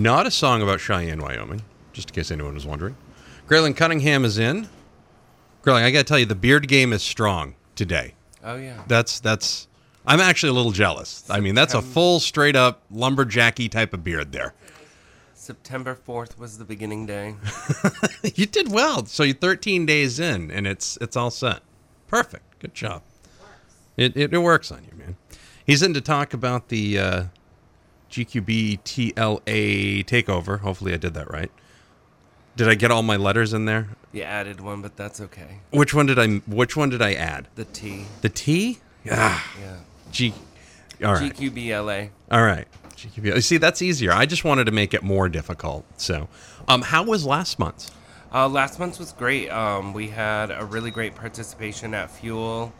Not a song about Cheyenne, Wyoming, just in case anyone was wondering. Grayling Cunningham is in. Grayling, I got to tell you, the beard game is strong today. Oh yeah. That's that's. I'm actually a little jealous. I mean, that's a full, straight up lumberjacky type of beard there. September 4th was the beginning day. you did well. So you're 13 days in, and it's it's all set. Perfect. Good job. It, it, it works on you, man. He's in to talk about the uh, GQB TLA takeover. Hopefully, I did that right. Did I get all my letters in there? You added one, but that's okay. Which one did I? Which one did I add? The T. The T? Yeah. Yeah. G. All right. GQBLA. All right. GQB. See, that's easier. I just wanted to make it more difficult. So, um, how was last month's? Uh, last month was great. Um, we had a really great participation at Fuel.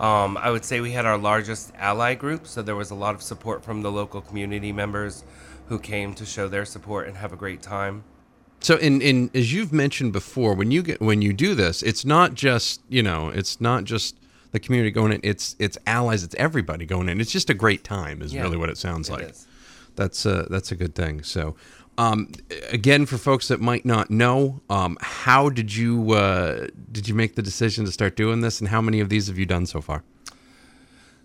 Um, I would say we had our largest ally group, so there was a lot of support from the local community members who came to show their support and have a great time. So, in, in as you've mentioned before, when you get when you do this, it's not just you know, it's not just the community going in. It's it's allies. It's everybody going in. It's just a great time. Is Yeah, really what it sounds it like. is. That's a that's a good thing. So, um, again, for folks that might not know, um, how did you uh, did you make the decision to start doing this, and how many of these have you done so far?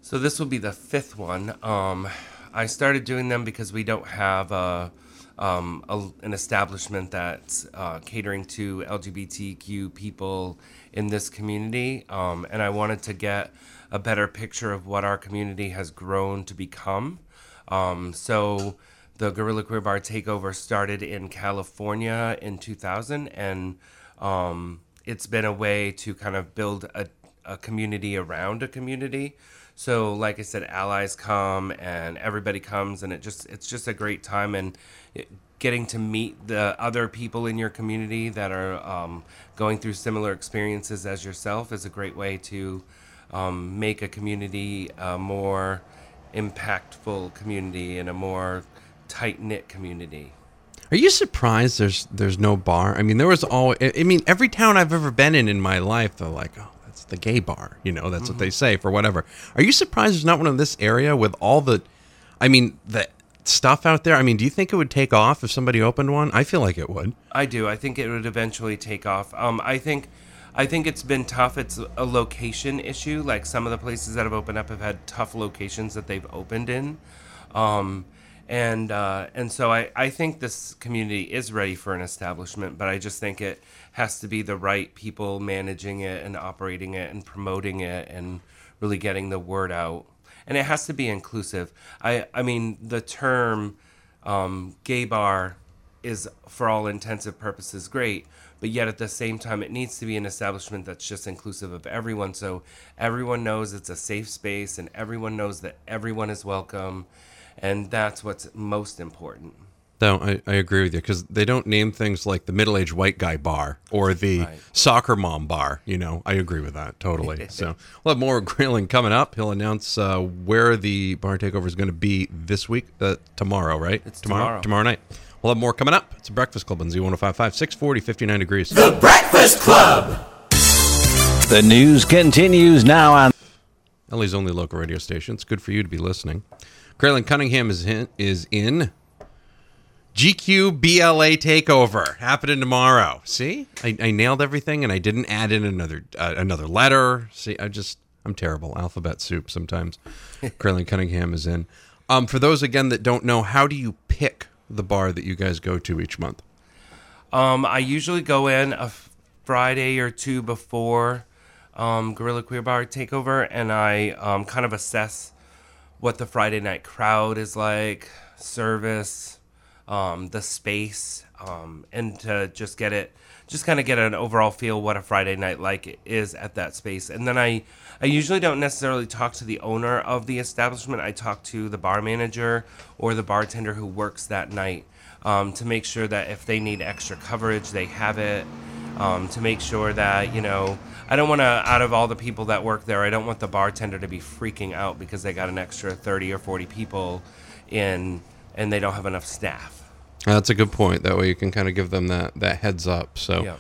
So this will be the fifth one. Um, I started doing them because we don't have a, um, a, an establishment that's uh, catering to LGBTQ people in this community, um, and I wanted to get a better picture of what our community has grown to become. Um, so the Gorilla Queer Bar takeover started in California in 2000, and um, it's been a way to kind of build a, a community around a community. So, like I said, allies come and everybody comes, and it just it's just a great time and it, getting to meet the other people in your community that are um, going through similar experiences as yourself is a great way to um, make a community a more impactful community and a more tight knit community. Are you surprised there's there's no bar? I mean, there was all. I mean, every town I've ever been in in my life, they're like, oh, that's the gay bar. You know, that's what they say for whatever. Are you surprised there's not one in this area with all the, I mean, the stuff out there? I mean, do you think it would take off if somebody opened one? I feel like it would. I do. I think it would eventually take off. Um, I think, I think it's been tough. It's a location issue. Like some of the places that have opened up have had tough locations that they've opened in, um, and uh, and so I, I think this community is ready for an establishment. But I just think it has to be the right people managing it and operating it and promoting it and really getting the word out. And it has to be inclusive. I I mean the term um, gay bar is for all intensive purposes great but yet at the same time it needs to be an establishment that's just inclusive of everyone so everyone knows it's a safe space and everyone knows that everyone is welcome and that's what's most important No, I, I agree with you because they don't name things like the middle aged white guy bar or the Right. soccer mom bar. You know, I agree with that totally. so we'll have more Grayling coming up. He'll announce uh, where the bar takeover is going to be this week, uh, tomorrow, right? It's tomorrow. tomorrow. Tomorrow night. We'll have more coming up. It's a Breakfast Club on Z1055, 640, 59 degrees. The Breakfast Club. The news continues now on LA's only local radio station. It's good for you to be listening. Grayling Cunningham is in, is in GQ BLA takeover happening tomorrow. See, I, I nailed everything, and I didn't add in another uh, another letter. See, I just I'm terrible. Alphabet soup sometimes. Grayling Cunningham is in. Um, for those again that don't know, how do you pick the bar that you guys go to each month? um, i usually go in a friday or two before um, gorilla queer bar takeover and i um, kind of assess what the friday night crowd is like service um, the space um, and to just get it just kind of get an overall feel what a friday night like is at that space. And then i i usually don't necessarily talk to the owner of the establishment. I talk to the bar manager or the bartender who works that night um, to make sure that if they need extra coverage they have it um, to make sure that you know i don't want to out of all the people that work there i don't want the bartender to be freaking out because they got an extra 30 or 40 people in and they don't have enough staff That's a good point. That way you can kind of give them that that heads up. So. Yeah.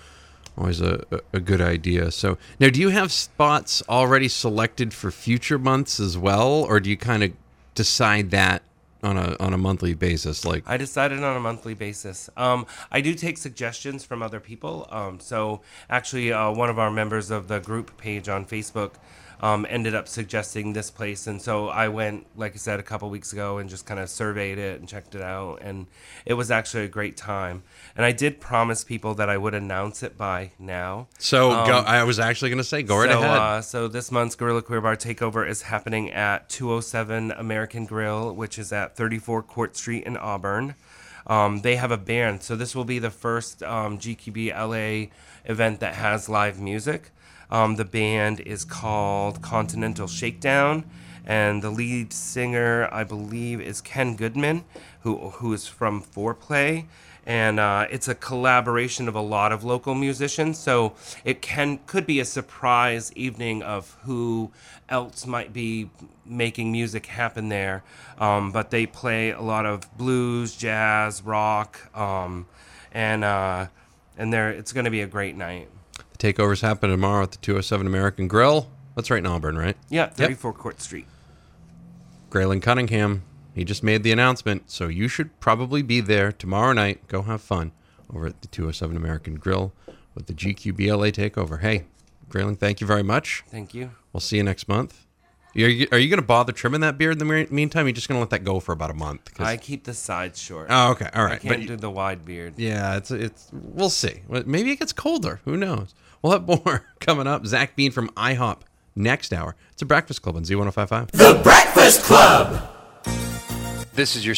Always a, a- a good idea. So now, do you have spots already selected for future months as well, or do you kind of decide that on a on a monthly basis? Like, I decided on a monthly basis. Um, I do take suggestions from other people. Um, so actually, uh, one of our members of the group page on Facebook um, ended up suggesting this place, and so I went, like I said, a couple weeks ago, and just kind of surveyed it and checked it out, and it was actually a great time. And I did promise people that I would announce it by now. so go, I was actually going to say, go right so, ahead. Uh, so this month's Gorilla Queer Bar Takeover is happening at 207 American Grill, which is at 34 Court Street in Auburn. Um, they have a band, so this will be the first um, GQB LA event that has live music. Um, the band is called Continental Shakedown, and the lead singer, I believe, is Ken Goodman, who who is from Foreplay and uh, it's a collaboration of a lot of local musicians. So it can could be a surprise evening of who else might be making music happen there. Um, but they play a lot of blues, jazz, rock, um, and uh, and there it's going to be a great night. Takeovers happen tomorrow at the 207 American Grill. That's right in Auburn, right? Yeah, 34 Court Street. Grayling Cunningham. He just made the announcement, so you should probably be there tomorrow night. Go have fun over at the 207 American Grill with the GQBLA takeover. Hey, Grayling, thank you very much. Thank you. We'll see you next month. Are you, are you going to bother trimming that beard in the me- meantime? You're just going to let that go for about a month? 'Cause- I keep the sides short. oh, okay, all right. I can't But do the wide beard. yeah, it's it's. We'll see. Maybe it gets colder. Who knows? We'll have more coming up. Zach Bean from IHOP next hour. It's a Breakfast Club on Z1055. The Breakfast Club. This is your